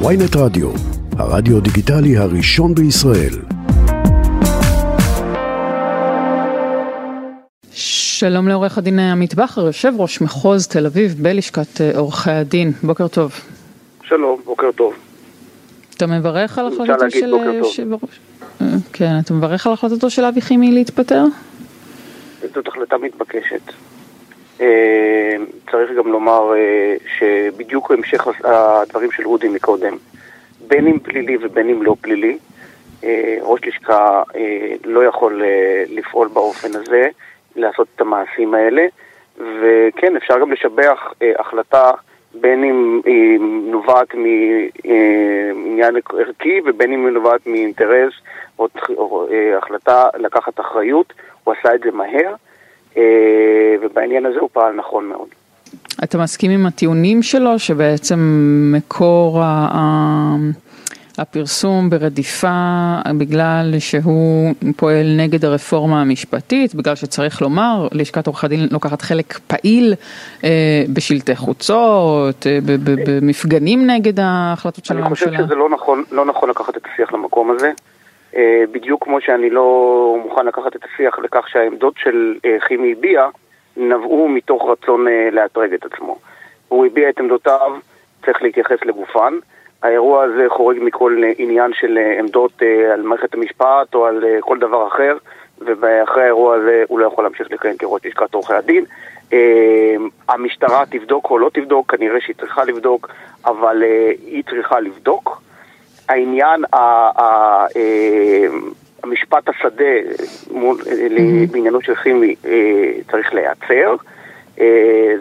ויינט רדיו, הרדיו דיגיטלי הראשון בישראל. שלום לעורך הדין עמית בכר, יושב ראש מחוז תל אביב בלשכת אה, עורכי הדין. בוקר טוב. שלום, בוקר טוב. אתה מברך על החלטתו של טוב. יושב ראש... אה, כן, אתה מברך על החלטתו של אבי חימי להתפטר? זאת החלטה מתבקשת. אה, צריך גם לומר אה, שבדיוק המשך הדברים של אודי מקודם, בין אם פלילי ובין אם לא פלילי, אה, ראש לשכה לא יכול לפעול באופן הזה, לעשות את המעשים האלה, וכן, אפשר גם לשבח החלטה בין אם היא נובעת מעניין ערכי ובין אם היא נובעת מאינטרס או, החלטה לקחת אחריות, הוא עשה את זה מהר, ובעניין הזה הוא פעל נכון מאוד. אתה מסכים עם הטיעונים שלו שבעצם מקור ה- הפרסום ברדיפה בגלל שהוא פועל נגד הרפורמה המשפטית, בגלל שצריך לומר, לשכת עורכי הדין לוקחת חלק פעיל אה, בשלטי חוצות, אה, במפגנים נגד ההחלטות של אני חושב הממשלה. שזה לא נכון, לא נכון לקחת את השיח למקום הזה. אה, בדיוק כמו שאני לא מוכן לקחת את השיח לכך שהעמדות של אה, חימי הביע נבעו מתוך רצון אה, לאתרג את עצמו. הוא הביע את עמדותיו, צריך להתייחס לגופן. האירוע הזה חורג מכל עניין של עמדות על מערכת המשפט או על כל דבר אחר, ואחרי האירוע הזה הוא לא יכול להמשיך לכהן כראש לשכת עורכי הדין. המשטרה תבדוק או לא תבדוק, כנראה שהיא צריכה לבדוק, אבל היא צריכה לבדוק. העניין, ה- ה- אה, המשפט השדה אה, ל- בעניינו של חימי אה, צריך להיעצר.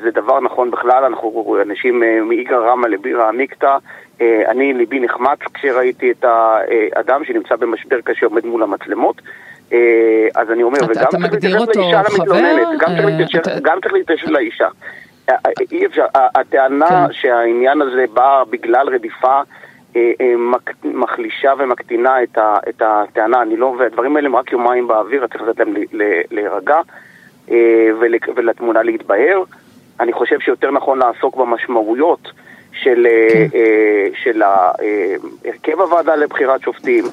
זה דבר נכון בכלל, אנחנו אנשים מאיגרא רמא לבירא עמיקתא. אני, ליבי נחמץ כשראיתי את האדם שנמצא במשבר קשה עומד מול המצלמות. אז אני אומר, וגם צריך להתייחס לאישה? למתלוננת, גם צריך להתייחס- לאישה. אי אפשר, הטענה כן. שהעניין הזה בא בגלל רדיפה מחלישה ומקטינה את, ה, את הטענה, אני לא, והדברים האלה הם רק יומיים באוויר, צריך לתת להם להירגע אה, ול- ולתמונה להתבהר. אני חושב שיותר נכון לעסוק במשמעויות של, אה, כן. אה, של אה, הרכב הוועדה לבחירת שופטים.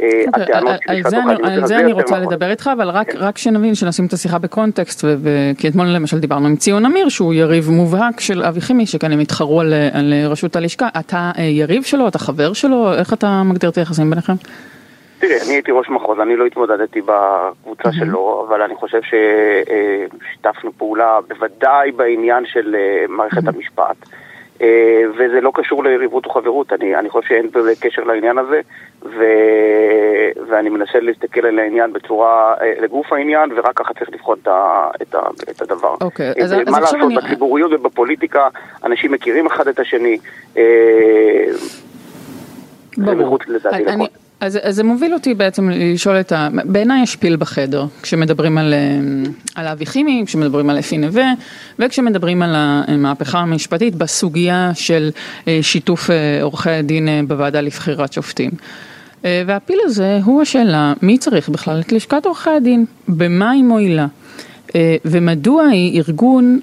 אה, אוקיי, הטענות על- של על לשכת זה עורכי אני- הדין, על זה אני רוצה. לדבר איתך, אבל רק- כן. רק שנשים שנשים את השיחה בקונטקסט, ו- כי אתמול למשל דיברנו עם ציון אמיר, שהוא יריב מובהק של אבי חימי, שכאן הם התחרו על על ראשות הלשכה. אתה אה, יריב שלו, אתה חבר שלו, איך אתה מגדיר את היחסים ביניכם? תראה, אני הייתי ראש מחוז, אני לא התמודדתי בקבוצה שלו, אבל אני חושב ששיתפנו פעולה בוודאי בעניין של אה, מערכת המשפט. אה, וזה לא קשור ליריבות או חברות, אני, אני חושב שאין בזה קשר לעניין הזה, ו, ואני מנסה להסתכל על העניין בצורה, אה, לגוף העניין, ורק ככה צריך לבחון את, ה, את, ה, את הדבר. אוקיי, אה, אז- אז מה עכשיו לעשות, אני- בציבוריות ובפוליטיקה אנשים מכירים אחד את השני. זה מחוץ לדעתי אני- לכל. אז, אז זה מוביל אותי בעצם לשאול את ה... בעיניי יש פיל בחדר, כשמדברים על, אה, על אבי חימי, כשמדברים על אפי נווה, וכשמדברים על המהפכה המשפטית בסוגיה של אה, שיתוף אה, עורכי הדין אה, בוועדה לבחירת שופטים. והפיל הזה הוא השאלה, מי צריך בכלל את לשכת עורכי הדין? במה היא מועילה? ומדוע היא ארגון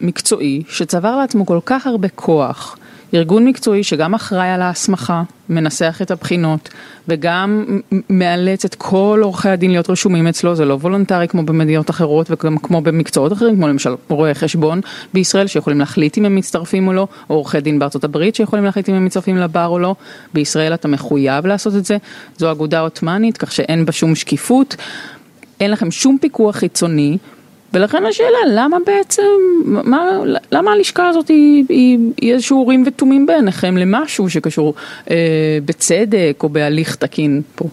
מקצועי שצבר לעצמו כל כך הרבה כוח, ארגון מקצועי שגם אחראי על ההסמכה, מנסח את הבחינות וגם מאלץ את כל עורכי הדין להיות רשומים אצלו, זה לא וולונטרי כמו במדינות אחרות וגם כמו במקצועות אחרים, כמו למשל רואי חשבון בישראל שיכולים להחליט אם הם מצטרפים או לא, או עורכי דין בארצות הברית שיכולים להחליט אם הם מצטרפים לבר או לא, בישראל אתה מחויב לעשות את זה, זו אגודה עות'מאנית כך שאין בה שום שקיפות, אין לכם שום פיקוח חיצוני. ולכן השאלה, למה בעצם, מה, למה הלשכה הזאת היא, היא, היא איזשהו אורים ותומים בעיניכם למשהו שקשור אה, בצדק או בהליך תקין פה?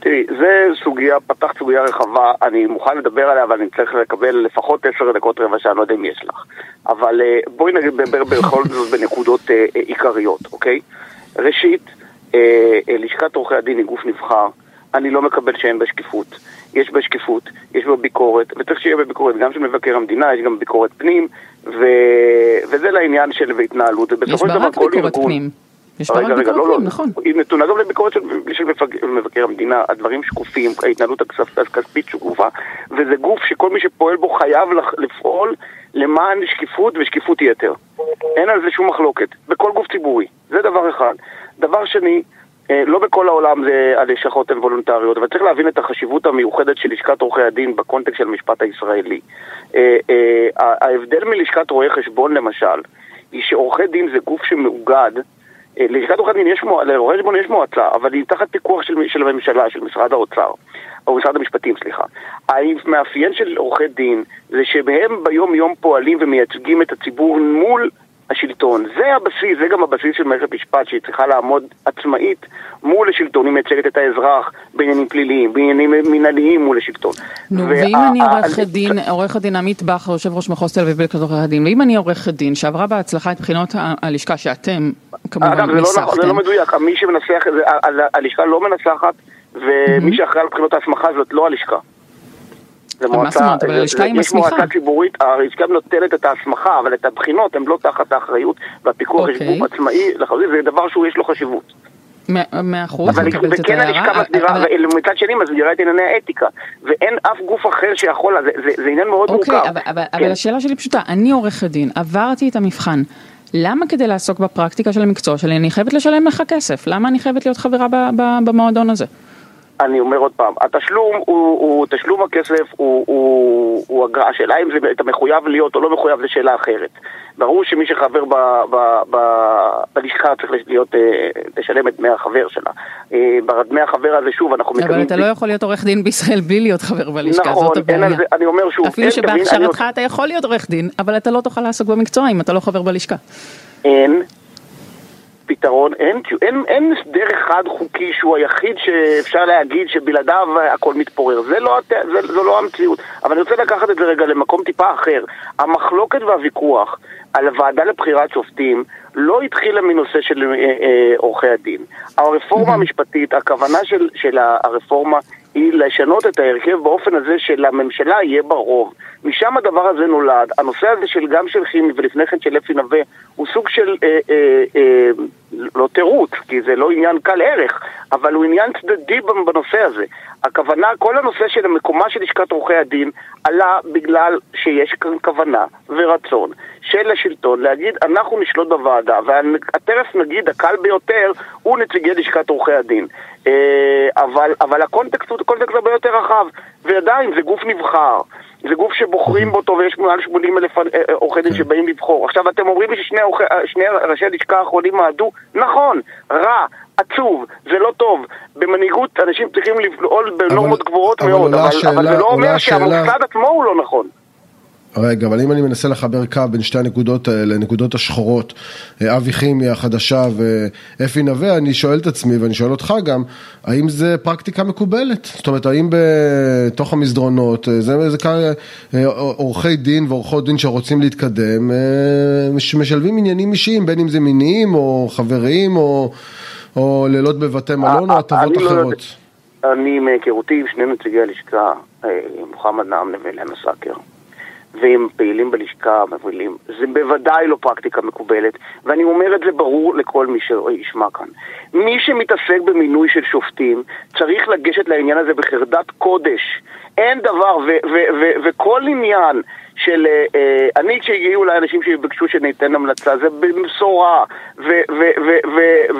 תראי, זה סוגיה, פתחת סוגיה רחבה, אני מוכן לדבר עליה, אבל אני צריך לקבל לפחות עשר דקות רבע שעה, אני לא יודע אם יש לך. אבל אה, בואי נדבר בכל זאת בנקודות אה, אה, עיקריות, אוקיי? ראשית, לשכת עורכי הדין היא גוף נבחר, אני לא מקבל שאין בה שקיפות. יש בה שקיפות, יש בה ביקורת, וצריך שיהיה בה ביקורת גם של מבקר המדינה, יש גם ביקורת פנים, ו... וזה לעניין של התנהלות. יש בה רק ביקורת ארגון- פנים. יש רגע, רגע, לא, לא, נכון. היא נתונה גם לביקורת של, של מפג- מבקר המדינה, הדברים שקופים, ההתנהלות הכספ- הכספית שקופה, וזה גוף שכל מי שפועל בו חייב לפעול למען שקיפות ושקיפות יתר. אין על זה שום מחלוקת, בכל גוף ציבורי, זה דבר אחד. דבר שני, העולם זה הלשכות הן וולונטריות, אבל צריך להבין את החשיבות המיוחדת של לשכת עורכי הדין בקונטקסט של המשפט הישראלי. אה, אה, ההבדל מלשכת רואי חשבון למשל, היא שעורכי דין זה גוף שמאוגד אה, ללשכת עורכי דין יש, מוע- לרואי חשבון יש מועצה, אבל היא תחת פיקוח של, של הממשלה, של משרד האוצר, או משרד המשפטים, סליחה. המאפיין של עורכי דין זה שהם ביום יום פועלים ומייצגים את הציבור מול השלטון. זה הבסיס, זה גם הבסיס של מערכת משפט, שהיא צריכה לעמוד עצמאית מול השלטון, היא מייצגת את האזרח בעניינים פליליים, בעניינים מנהליים מול השלטון. נו, וה- ואם אני ה- עורכת דין, עורכת דין עמית בכר, יושב ראש מחוז תל אביב בלשכת עורכי הדין, ואם אני עורכת דין שעברה בהצלחה את בחינות ה- הלשכה שאתם כמובן אגב, זה לא, נכון, זה ניסחתם, לא מדויק, מי שמנסח את זה, הלשכה לא מנסחת, ומי שאחראי על בחינות ההסמכה זאת לא הלשכה. זה מה זאת אומרת? אבל זה- הלשכה היא יש מסמיכה. מועצה ציבורית, הלשכה נותנת את ההסמכה, אבל את הבחינות הן לא תחת האחריות, והפיקוח יש אוקיי. גוף עצמאי לחלוטין, זה דבר שהוא יש לו חשיבות. מאה- אחוז, אבל מקבלת את וכן הלשכה ההערה, מסדירה, ומצד שני מסדירה את ענייני האתיקה, ואין אף גוף אחר שיכול, זה- זה זה עניין מאוד מורכב. אוקיי, אבל, אבל, כן. אבל השאלה שלי פשוטה, אני עורכת דין, עברתי את המבחן, למה כדי לעסוק בפרקטיקה של המקצוע שלי אני חייבת לשלם לך כסף? למה אני חייבת להיות חברה במועדון הזה? אני אומר עוד פעם, התשלום הוא, הוא תשלום הכסף הוא, הוא, הוא אגרה, השאלה אם זה, אתה מחויב להיות או לא מחויב זה שאלה אחרת. ברור שמי שחבר ב, ב, ב, בלשכה צריך להיות, אה, לשלם את דמי החבר שלה. אה, בדמי החבר הזה שוב אנחנו אבל מקבלים... אתה לא יכול להיות עורך דין בישראל בלי להיות חבר בלשכה, נכון, זאת הבעיה. זה, אני אומר שוב, אפילו שבהכשרתך אתה יכול להיות עורך דין, אבל אתה לא תוכל לעסוק במקצוע אם אתה לא חבר בלשכה. אין פתרון, אין, אין, אין הסדר אחד חוקי שהוא היחיד שאפשר להגיד שבלעדיו הכל מתפורר. זה לא, זה, זו לא המציאות. אבל אני רוצה לקחת את זה רגע למקום טיפה אחר. המחלוקת והוויכוח על הוועדה לבחירת שופטים לא התחילה מנושא של אה, אה, עורכי הדין. הרפורמה המשפטית, הכוונה של, של הרפורמה היא לשנות את ההרכב באופן הזה שלממשלה יהיה בה רוב. משם הדבר הזה נולד. הנושא הזה של גם של חימי ולפני כן של אפי נווה הוא סוג של, אה, אה, אה, לא תירוץ, כי זה לא עניין קל ערך, אבל הוא עניין צדדי בנושא הזה. הכוונה, כל הנושא של מקומה של לשכת עורכי הדין עלה בגלל שיש כאן כוונה ורצון של השלטון להגיד אנחנו נשלוט בוועדה והטרף נגיד הקל ביותר הוא נציגי לשכת עורכי הדין. אה, אבל, אבל הקונטקסט הוא קונטקסט הרבה יותר רחב ועדיין זה גוף נבחר. זה גוף שבוחרים בו אותו ויש מעל 80 אלף אה, אה, עורכי דין שבאים לבחור. עכשיו אתם אומרים לי ששני ראשי הלשכה האחרונים מעדו נכון, רע עצוב, זה לא טוב. במנהיגות אנשים צריכים לפעול בנורמות גבוהות אבל מאוד, אבל, השאלה- אבל זה לא אומר שהמוסד עצמו הוא לא נכון. רגע, אבל אם אני מנסה לחבר קו בין שתי הנקודות האלה, הנקודות השחורות, אה, אבי חימי החדשה ואפי נווה, אני שואל את עצמי ואני שואל אותך גם, האם זה פרקטיקה מקובלת? זאת אומרת, האם בתוך המסדרונות, אה, זה, זה כאן אה, עורכי דין ועורכות דין שרוצים להתקדם, אה, מש- משלבים עניינים אישיים, בין אם זה מיניים או חבריים או, או לילות בבתי מלון או הטבות לא. אחרות. אני מהיכרותי עם שני נציגי הלשכה, מוחמד נעמנה ואילנה סאקר, והם פעילים בלשכה, מברילים. זה בוודאי לא פרקטיקה מקובלת, ואני אומר את זה ברור לכל מי שישמע כאן. מי שמתעסק במינוי של שופטים צריך לגשת לעניין הזה בחרדת קודש. אין דבר, וכל עניין של... אה, אה, אני כשהגיעו אליי אנשים שביקשו שניתן המלצה, זה במשורה,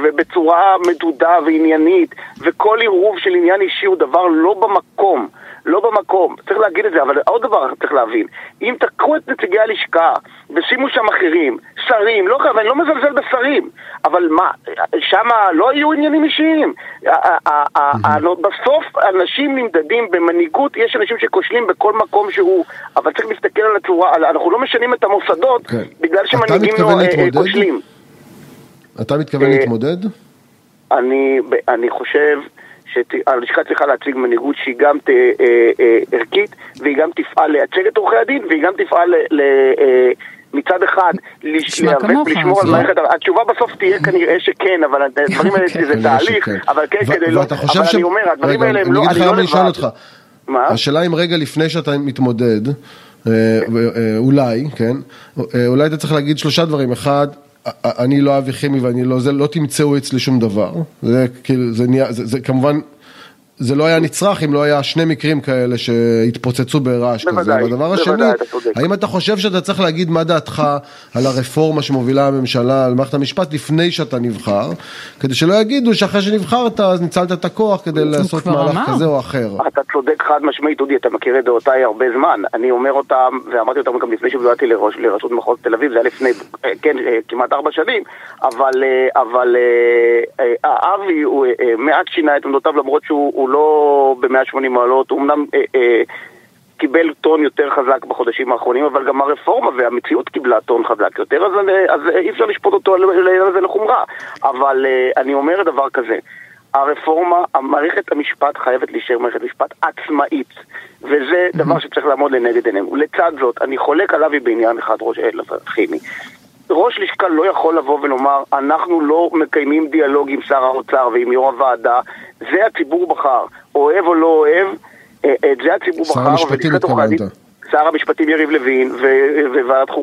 ובצורה מדודה ועניינית, וכל עירוב של עניין אישי הוא דבר לא במקום. לא במקום, צריך להגיד את זה, אבל עוד דבר צריך להבין, אם תקחו את נציגי הלשכה ושימו שם אחרים, שרים, לא, ואני לא מזלזל בשרים, אבל מה, שם לא יהיו עניינים אישיים. בסוף אנשים נמדדים במנהיגות, יש אנשים שכושלים בכל מקום שהוא, אבל צריך להסתכל על הצורה, אנחנו לא משנים את המוסדות כן. בגלל שמנהיגים אה, אה? כושלים. אתה מתכוון אה, להתמודד? אני, אני חושב שהלשכה צריכה להציג מנהיגות שהיא גם ת, אה, אה, ערכית והיא גם תפעל לייצג את עורכי הדין והיא גם תפעל ל, ל, אה, מצד אחד להיאבק אז על לא? מערכת, התשובה בסוף תהיה כנראה שכן, אבל הדברים האלה זה כנראה תהליך. אבל כן כדי לא, אבל אני אומר, הדברים האלה הם אני לא, אני לא שואל לבד. מה? השאלה אם רגע לפני שאתה מתמודד, אה, אה, אולי, כן, אה, אולי אתה צריך להגיד שלושה דברים. אחד, אני לא אבי כימי ואני לא זה, לא תמצאו אצלי שום דבר. זה כאילו, זה נהיה, זה, כמובן... זה לא היה נצרך אם לא היה שני מקרים כאלה שהתפוצצו ברעש כזה. בוודאי, והדבר השני, בוודאי, אתה צודק. האם אתה חושב שאתה צריך להגיד מה דעתך על הרפורמה שמובילה הממשלה, על מערכת המשפט, לפני שאתה נבחר, כדי שלא יגידו שאחרי שנבחרת אז ניצלת את הכוח כדי לעשות מהלך אמר. כזה או אחר. אתה צודק חד משמעית, דודי, אתה מכיר את דעותיי הרבה זמן. אני אומר אותם, ואמרתי אותם גם לפני שבאתי לראש, לרשות מחוז תל אביב, זה היה לפני, אה, כן, אה, כמעט ארבע שנים, אבל, אה, אבל אבי, הוא מעט שינה את עמדותיו, למרות שהוא הוא לא ב-180 מעלות, הוא אמנם... אה, אה, קיבל טון יותר חזק בחודשים האחרונים, אבל גם הרפורמה והמציאות קיבלה טון חזק יותר, אז, אז אי אפשר לשפוט אותו על על זה לחומרה. אבל אה, אני אומר דבר כזה, הרפורמה, מערכת המשפט חייבת להישאר מערכת משפט עצמאית, וזה דבר שצריך לעמוד לנגד עינינו. לצד זאת, אני חולק על אבי בעניין אחד, ראש אל כימי. ראש לשכה לא יכול לבוא ולומר, אנחנו לא מקיימים דיאלוג עם שר האוצר ועם יו"ר הוועדה, זה הציבור בחר, אוהב או לא אוהב, אה, את זה הציבור שר בחר, המשפטים עורכי הדין- התכוונת. שר המשפטים יריב לוין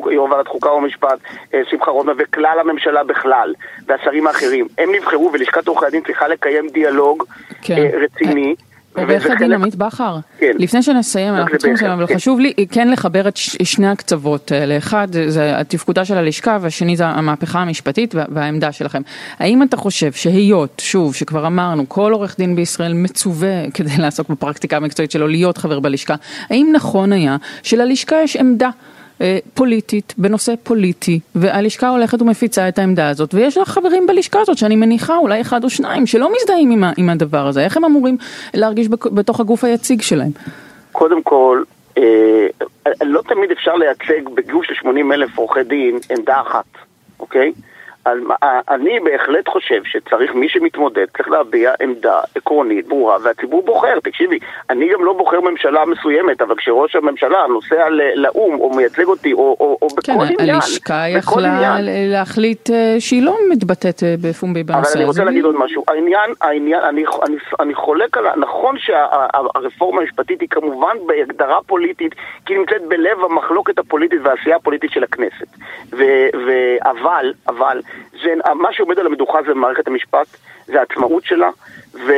ויו"ר ועדת חוקה ומשפט אה, שמחה רוטמן וכלל הממשלה בכלל והשרים האחרים הם נבחרו ולשכת עורכי הדין צריכה לקיים דיאלוג כן. אה, רציני עורך הדין עמית בכר, כן. לפני שנסיים, אנחנו צריכים לסיים, אבל כן. חשוב לי כן לחבר את שני הקצוות האלה, אחד זה תפקודה של הלשכה והשני זה המהפכה המשפטית וה- והעמדה שלכם. האם אתה חושב שהיות, שוב, שכבר אמרנו, כל עורך דין בישראל מצווה כדי לעסוק בפרקטיקה המקצועית שלו, להיות חבר בלשכה, האם נכון היה שללשכה יש עמדה? אה, פוליטית, בנושא פוליטי, והלשכה הולכת ומפיצה את העמדה הזאת, ויש לך חברים בלשכה הזאת, שאני מניחה אולי אחד או שניים, שלא מזדהים עם, עם הדבר הזה, איך הם אמורים להרגיש בתוך הגוף היציג שלהם? קודם כל אה, לא תמיד אפשר לייצג בגוש של 80 אלף עורכי דין עמדה אחת, אוקיי? אז מה- אני בהחלט חושב שצריך, מי שמתמודד צריך להביע עמדה עקרונית ברורה והציבור בוחר, תקשיבי, אני גם לא בוחר ממשלה מסוימת, אבל כשראש הממשלה נוסע לאו"ם או מייצג אותי או, או, או בכל כן, עניין, הלשכה בכל יכלה להחליט אה, שהיא לא מתבטאת אה, בפומבי בנושא אבל הזה. אני רוצה להגיד עוד משהו, העניין, העניין, אני, אני, אני חולק על, נכון שהרפורמה המשפטית היא כמובן בהגדרה פוליטית, כי היא נמצאת בלב המחלוקת הפוליטית והעשייה הפוליטית של הכנסת. ו, ו, אבל, אבל, זה, מה שעומד על המדוכה זה מערכת המשפט, זה העצמאות שלה. ו,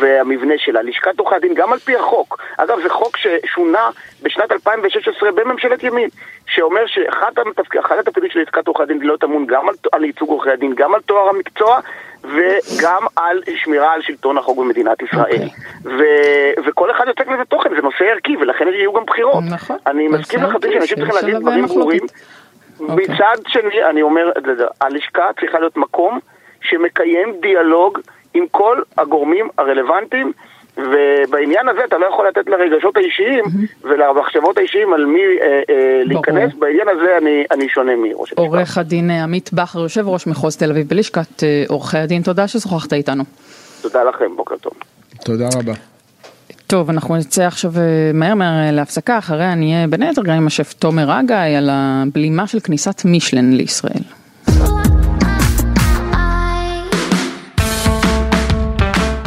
והמבנה שלה. לשכת עורכי הדין, גם על פי החוק, אגב זה חוק ששונה בשנת 2016 בממשלת ימין, שאומר שאחד התפק, אחד התפקידים של לשכת עורכי הדין להיות אמון גם על, על ייצוג עורכי הדין, גם על תואר המקצוע וגם על שמירה על שלטון החוק במדינת ישראל. ו, וכל אחד יוצק לזה תוכן, זה נושא ערכי, ולכן יהיו גם בחירות. נכון. אני מסכים לחלוטין ערכי שאנשים צריכים להגיד דברים. ברורים. אוקיי. מצד שני, אני אומר, הלשכה צריכה להיות מקום שמקיים דיאלוג עם כל הגורמים הרלוונטיים, ובעניין הזה אתה לא יכול לתת לרגשות האישיים ולמחשבות האישיים על מי אה, אה, להיכנס, בעניין הזה אני, אני שונה מראש המשפט. עורך הדין אה, עמית בכר, יושב ראש מחוז תל אביב בלשכת אה, עורכי הדין, תודה ששוחחת איתנו. תודה לכם, בוקר טוב. תודה רבה. טוב, אנחנו נצא עכשיו אה, מהר מהר אה, להפסקה, אחריה נהיה בין היתר גם עם השף תומר אגאי על הבלימה של כניסת מישלן לישראל.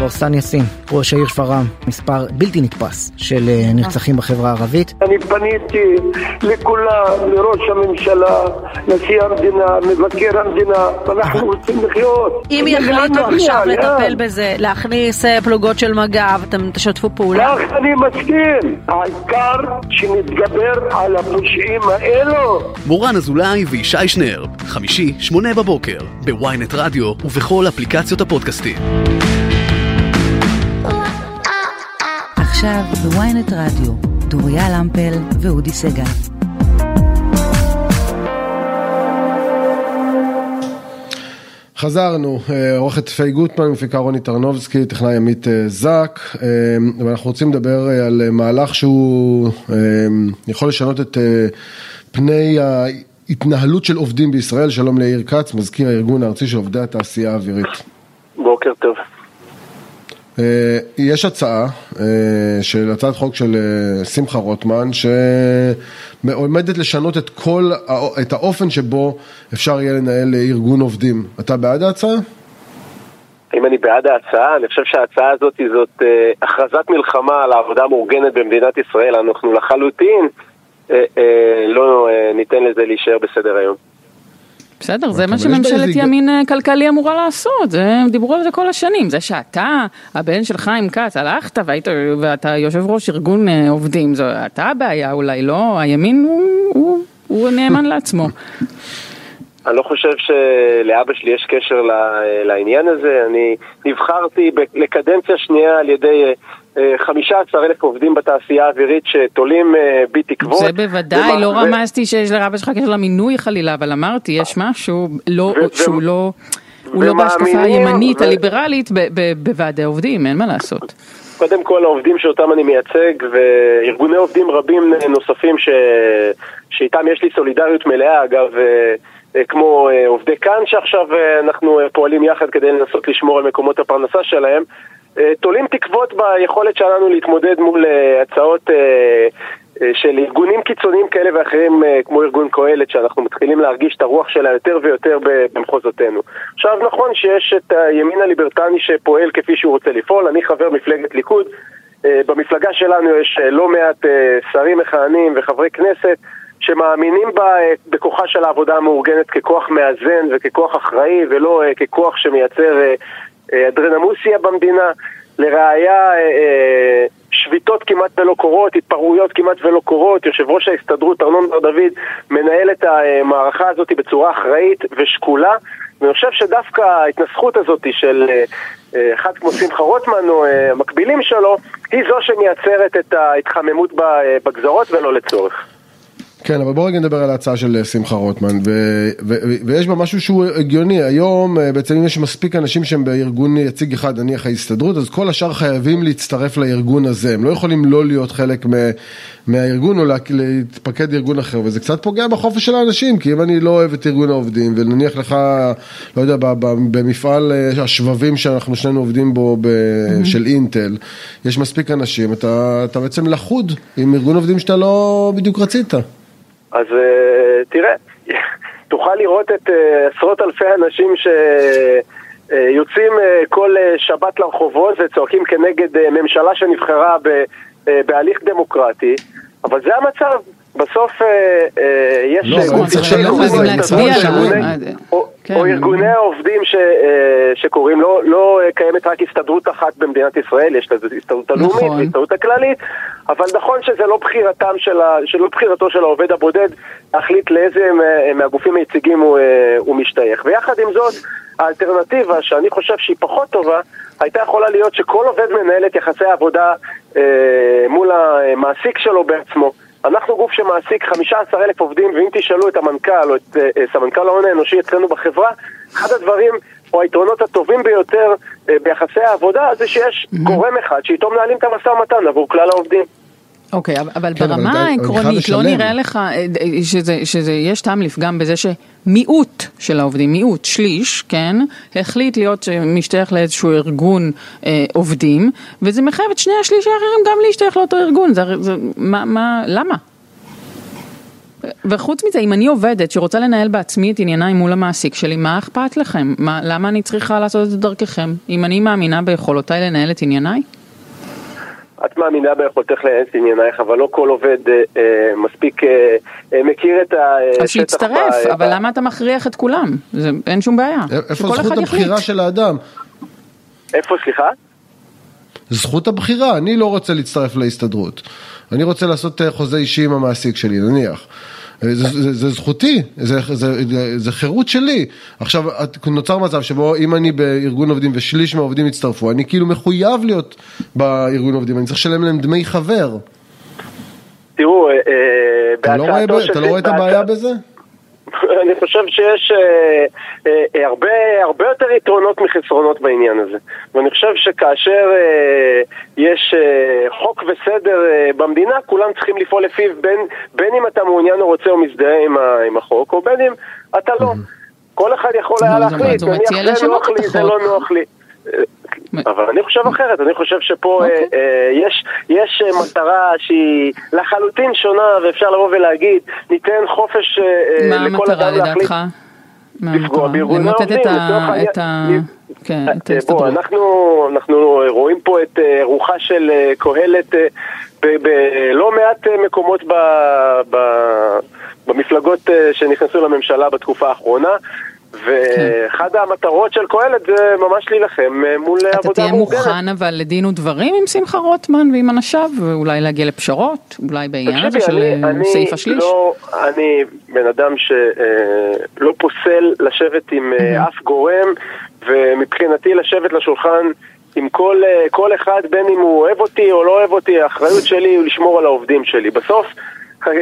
פורסן יאסין, ראש העיר שפרעם, מספר בלתי נתפס של אה, נרצחים בחברה הערבית. אני פניתי לכולם, לראש הממשלה, נשיא המדינה, מבקר המדינה, ואנחנו רוצים לחיות. אם יחליטו? עכשיו? לטפל בזה, להכניס אה, פלוגות של מג"ב, אתם תשתפו פעולה? כך אני מסכים. העיקר שנתגבר על הפושעים האלו. מורן אזולאי וישי שנר, חמישי, שמונה בבוקר, בוויינט רדיו ובכל אפליקציות הפודקאסטים. עכשיו בוויינט רדיו, דוריה למפל ואודי סגל. חזרנו, אה, עורכת פי גוטמן, מפיקה רוני טרנובסקי, טכנאי עמית אה, זק, אה, ואנחנו רוצים לדבר על מהלך שהוא יכול לשנות את פני ההתנהלות של עובדים בישראל. שלום ליאיר כץ, מזכיר הארגון הארצי של עובדי התעשייה האווירית. בוקר טוב. אה, יש הצעה אה, של הצעת חוק של אה, שמחה רוטמן שעומדת לשנות את כל, את האופן שבו אפשר יהיה לנהל ארגון עובדים. אתה בעד ההצעה? אם אני בעד ההצעה, אני חושב שההצעה הזאת היא זאת אה, הכרזת מלחמה על העבודה המאורגנת במדינת ישראל. אנחנו לחלוטין אה, אה, לא ניתן לזה להישאר בסדר היום. בסדר, זה מה שממשלת ימין אה, כלכלי אמורה לעשות, זה, הם דיברו על זה כל השנים, זה שאתה, הבן של חיים כץ, הלכת והיית, ואתה יושב ראש ארגון אה, עובדים, זו אתה הבעיה אולי, לא? הימין הוא, הוא, הוא נאמן לעצמו. אני לא חושב שלאבא שלי יש קשר ל- לעניין הזה. אני נבחרתי לקדנציה שנייה על ידי אה, 15 אלף עובדים בתעשייה האווירית שתולים אה, בי תקוות. זה בוודאי, לא רמזתי שיש לרבא שלך קשר למינוי חלילה, אבל אמרתי, יש משהו לא, שהוא לא, הוא לא בהשקפה הימנית, ו- הליברלית, בוועדי עובדים, אין מה לעשות. קודם כל העובדים שאותם אני מייצג וארגוני עובדים רבים נוספים ש... שאיתם יש לי סולידריות מלאה אגב אה, אה, כמו אה, עובדי כאן שעכשיו אה, אנחנו אה, פועלים יחד כדי לנסות לשמור על מקומות הפרנסה שלהם אה, תולים תקוות ביכולת שלנו להתמודד מול אה, הצעות אה, אה, של ארגונים קיצוניים כאלה ואחרים אה, כמו ארגון קהלת שאנחנו מתחילים להרגיש את הרוח שלה יותר ויותר במחוזותינו. עכשיו נכון שיש את הימין הליברטני שפועל כפי שהוא רוצה לפעול, אני חבר מפלגת ליכוד, אה, במפלגה שלנו יש אה, לא מעט אה, שרים מכהנים וחברי כנסת שמאמינים ב- אה, בכוחה של העבודה המאורגנת ככוח מאזן וככוח אחראי ולא אה, ככוח שמייצר אה, אדרנמוסיה במדינה. לראיה, שביתות כמעט ולא קורות, התפרעויות כמעט ולא קורות, יושב ראש ההסתדרות ארנון בר דוד מנהל את המערכה הזאת בצורה אחראית ושקולה ואני חושב שדווקא ההתנסחות הזאת של אחד כמו שמחה רוטמן או המקבילים שלו היא זו שמייצרת את ההתחממות בגזרות ולא לצורך. כן, אבל בואו רגע נדבר על ההצעה של אה, שמחה רוטמן, ו- ו- ו- ויש בה משהו שהוא הגיוני, היום אה, בעצם אם יש מספיק אנשים שהם בארגון יציג אחד, נניח ההסתדרות, אז כל השאר חייבים להצטרף לארגון הזה, הם לא יכולים לא להיות חלק מ- מהארגון או לה- להתפקד לארגון אחר, וזה קצת פוגע בחופש של האנשים, כי אם אני לא אוהב את ארגון העובדים, ונניח לך, לא יודע, במפעל אה, השבבים שאנחנו שנינו עובדים בו ב- של אינטל, יש מספיק אנשים, אתה, אתה בעצם לחוד עם ארגון עובדים שאתה לא בדיוק רצית. אז אה, תראה, תוכל לראות את אה, עשרות אלפי אנשים שיוצאים כל אה, שבת לרחובות וצועקים כנגד ממשלה שנבחרה ב- בהליך דמוקרטי, אבל זה המצב. בסוף יש לא, אבל צריך לזה, להסתדרות, להצביע אה, כן. או ארגוני העובדים ש, אה, שקוראים, לא, לא אה, קיימת רק הסתדרות אחת במדינת ישראל, יש לזה הסתדרות הלאומית נכון. והסתדרות הכללית, אבל נכון שזה לא בחירתם של ה, שלא בחירתו של העובד הבודד להחליט לאיזה מה- מהגופים היציגים הוא, אה, הוא משתייך. ויחד עם זאת, האלטרנטיבה שאני חושב שהיא פחות טובה, הייתה יכולה להיות שכל עובד מנהל את יחסי העבודה אה, מול המעסיק שלו בעצמו. אנחנו גוף שמעסיק 15 אלף עובדים, ואם תשאלו את המנכ"ל או את אה, אה, סמנכ"ל ההון האנושי אצלנו בחברה, אחד הדברים או היתרונות הטובים ביותר אה, ביחסי העבודה זה שיש גורם אחד שאיתו מנהלים את המשא ומתן עבור כלל העובדים. אוקיי, אבל- אבל כן, ברמה אבל העקרונית, לא. נראה לך אה, אה, שזה, שזה יש טעם לפגם בזה שמיעוט של העובדים, מיעוט, שליש, כן, החליט להיות משתייך לאיזשהו ארגון אה, עובדים, וזה מחייב את שני השליש האחרים גם להשתייך לאותו ארגון, זה, זה, מה, מה, למה? וחוץ מזה, אם אני עובדת שרוצה לנהל בעצמי את ענייניי מול המעסיק שלי, מה אכפת לכם? מה, למה אני צריכה לעשות את זה דרככם? אם אני מאמינה ביכולותיי לנהל את ענייניי? את מאמינה ביכולתך לנהל את עניינייך, אבל לא כל עובד אה, אה, מספיק אה, אה, מכיר את השטח. אז שיצטרף, ב- אבל למה אתה מכריח את כולם? זה, אין שום בעיה. איפה זכות אחד הבחירה יחליט. של האדם? איפה, סליחה? זכות הבחירה, אני לא רוצה להצטרף להסתדרות. אני רוצה לעשות אה, חוזה אישי עם המעסיק שלי, נניח. זה, זה, זה זכותי, זה, זה, זה, זה חירות שלי. עכשיו, נוצר מצב שבו אם אני בארגון עובדים ושליש מהעובדים יצטרפו, אני כאילו מחויב להיות בארגון עובדים, אני צריך לשלם להם דמי חבר. תראו, אה, אה, אתה לא רואה, אתה לא רואה את הבעיה בזה? אני חושב שיש אה, אה, אה, הרבה, הרבה יותר יתרונות מחסרונות בעניין הזה. ואני חושב שכאשר אה, יש אה, חוק וסדר אה, במדינה, כולם צריכים לפעול לפיו, בין, בין אם אתה מעוניין או רוצה או מזדהה עם, ה, עם החוק, או בין אם אתה לא. כל אחד יכול היה להחליט, נניח זה נוח לי, זה. לא נוח לי. אבל אני חושב אחרת, אני חושב שפה אה, אוקיי. אה, יש, יש אה, מטרה שהיא לחלוטין שונה ואפשר לבוא ולהגיד ניתן חופש אה, אה, לכל אדם להחליט לדעתך? מה לפגוע המטרה? בארגוני למוטט העובדים, את ה- לצורך העניין. את. כן, אה, ההסתדרות. אנחנו, אנחנו רואים פה את רוחה של קהלת בלא מעט מקומות ב, ב, במפלגות שנכנסו לממשלה בתקופה האחרונה. ואחד המטרות של קהלת זה ממש להילחם אה, מול אתה עבודה תהיה מאורגנת. מוכן אבל לדין ודברים עם שמחה רוטמן ועם אנשיו, ואולי להגיע לפשרות, אולי בעניין הזה של אה, סעיף השליש? לא, אני בן אדם שלא פוסל לשבת עם אה, אף גורם, ומבחינתי לשבת לשולחן עם כל, אה, כל אחד, בין אם הוא אוהב אותי או לא אוהב אותי, האחריות שלי היא לשמור על העובדים שלי. בסוף, אה,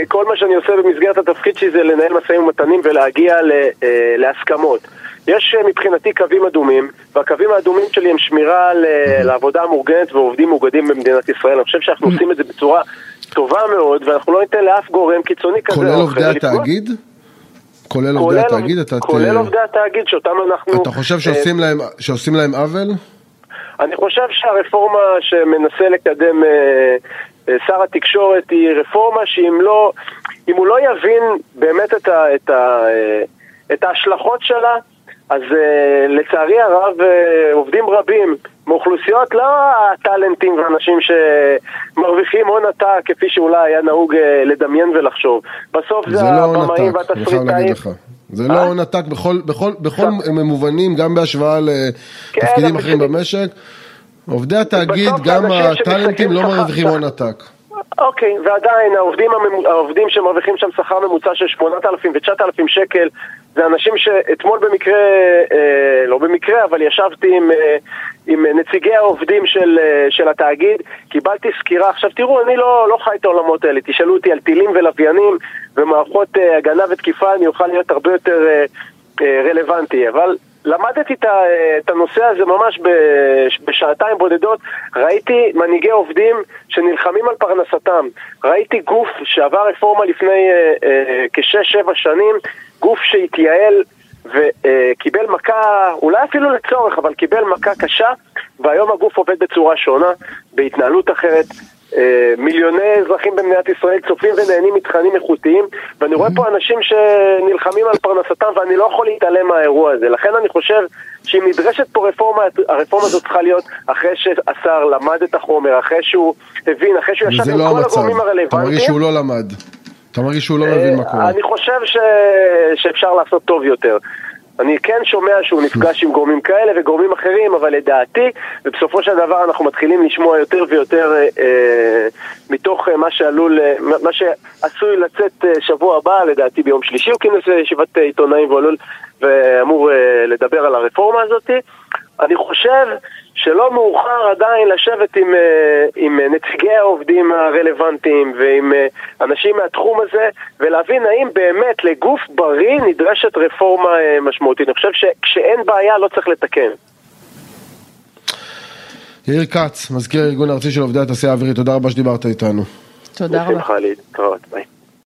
כל מה שאני עושה במסגרת התפקיד שלי זה לנהל משאים ומתנים ולהגיע ל, אה, להסכמות. יש אה, מבחינתי קווים אדומים, והקווים האדומים שלי הם שמירה על, לעבודה המאורגנת ועובדים מאוגדים במדינת ישראל. אני חושב שאנחנו עושים את זה בצורה טובה מאוד, ואנחנו לא ניתן לאף גורם קיצוני כזה כולל או עובדי אחר לפגוע. התאגיד? כולל עובדי כולל- התאגיד? אתה כולל עובדי התאגיד שאותם אנחנו... אתה חושב אה, שעושים להם- שעושים להם עוול? אני חושב שהרפורמה שמנסה לקדם שר התקשורת היא רפורמה שאם לא, אם הוא לא יבין באמת את, ה, את, ה, אה, את ההשלכות שלה, אז אה, לצערי הרב אה, עובדים רבים מאוכלוסיות, לא הטאלנטים ואנשים שמרוויחים הון עתק כפי שאולי היה נהוג אה, לדמיין ולחשוב. בסוף זה, זה לא הבמאים והתסריטאים. זה לא הון עתק בכל- בכל- בכל מובנים, גם בהשוואה כן, לתפקידים אבל אחרים במשק. עובדי התאגיד, גם הטאלנטים לא מרוויחים הון עתק. אוקיי, ועדיין העובדים, הממו... העובדים שמרוויחים שם שכר ממוצע של 8,000 ו-9,000 שקל זה אנשים שאתמול במקרה, אה, לא במקרה, אבל ישבתי עם, אה, עם נציגי העובדים של, אה, של התאגיד, קיבלתי סקירה. עכשיו תראו, אני לא, לא חי את העולמות האלה, תשאלו אותי על טילים ולוויינים ומערכות אה, הגנה ותקיפה, אני אוכל להיות הרבה יותר אה, אה, רלוונטי, אבל למדתי את, הנושא הזה ממש בש- בשעתיים בודדות, ראיתי מנהיגי עובדים שנלחמים על פרנסתם, ראיתי גוף שעבר רפורמה לפני אה, אה, כשש-שבע שנים, גוף שהתייעל וקיבל מכה, אולי אפילו לצורך, אבל קיבל מכה קשה, והיום הגוף עובד בצורה שונה, בהתנהלות אחרת. אה, מיליוני אזרחים במדינת ישראל צופים ונהנים מתכנים איכותיים ואני רואה פה אנשים שנלחמים על פרנסתם ואני לא יכול להתעלם מהאירוע הזה לכן אני חושב שאם נדרשת פה רפורמה, הרפורמה הזאת צריכה להיות אחרי שהשר למד את החומר, אחרי שהוא הבין, אחרי שהוא ישב עם לא כל המצב. הגורמים אתה מרגיש הרלוונטיים שהוא לא למד. אתה מרגיש שהוא לא מבין מה קורה. אני חושב ש... שאפשר לעשות טוב יותר. אני כן שומע שהוא נפגש עם גורמים כאלה וגורמים אחרים, אבל לדעתי, ובסופו של דבר אנחנו מתחילים לשמוע יותר ויותר אה, אה, מתוך אה, מה שעלול, אה, מה שעשוי לצאת אה, שבוע הבא, לדעתי ביום שלישי הוא כינס אה, ישיבת אה, עיתונאים ועלול ואמור אה, לדבר על הרפורמה הזאת. אני חושב שלא מאוחר עדיין לשבת עם, אה, עם אה, נציגי העובדים הרלוונטיים ועם אה, אנשים מהתחום הזה ולהבין האם באמת לגוף בריא נדרשת רפורמה משמעותית. אני חושב שכשאין בעיה לא צריך לתקן. יאיר כץ, מזכיר הארגון הארצי של עובדי התעשייה האווירית, תודה רבה שדיברת איתנו. תודה רבה. בשמחה להתראות, ביי.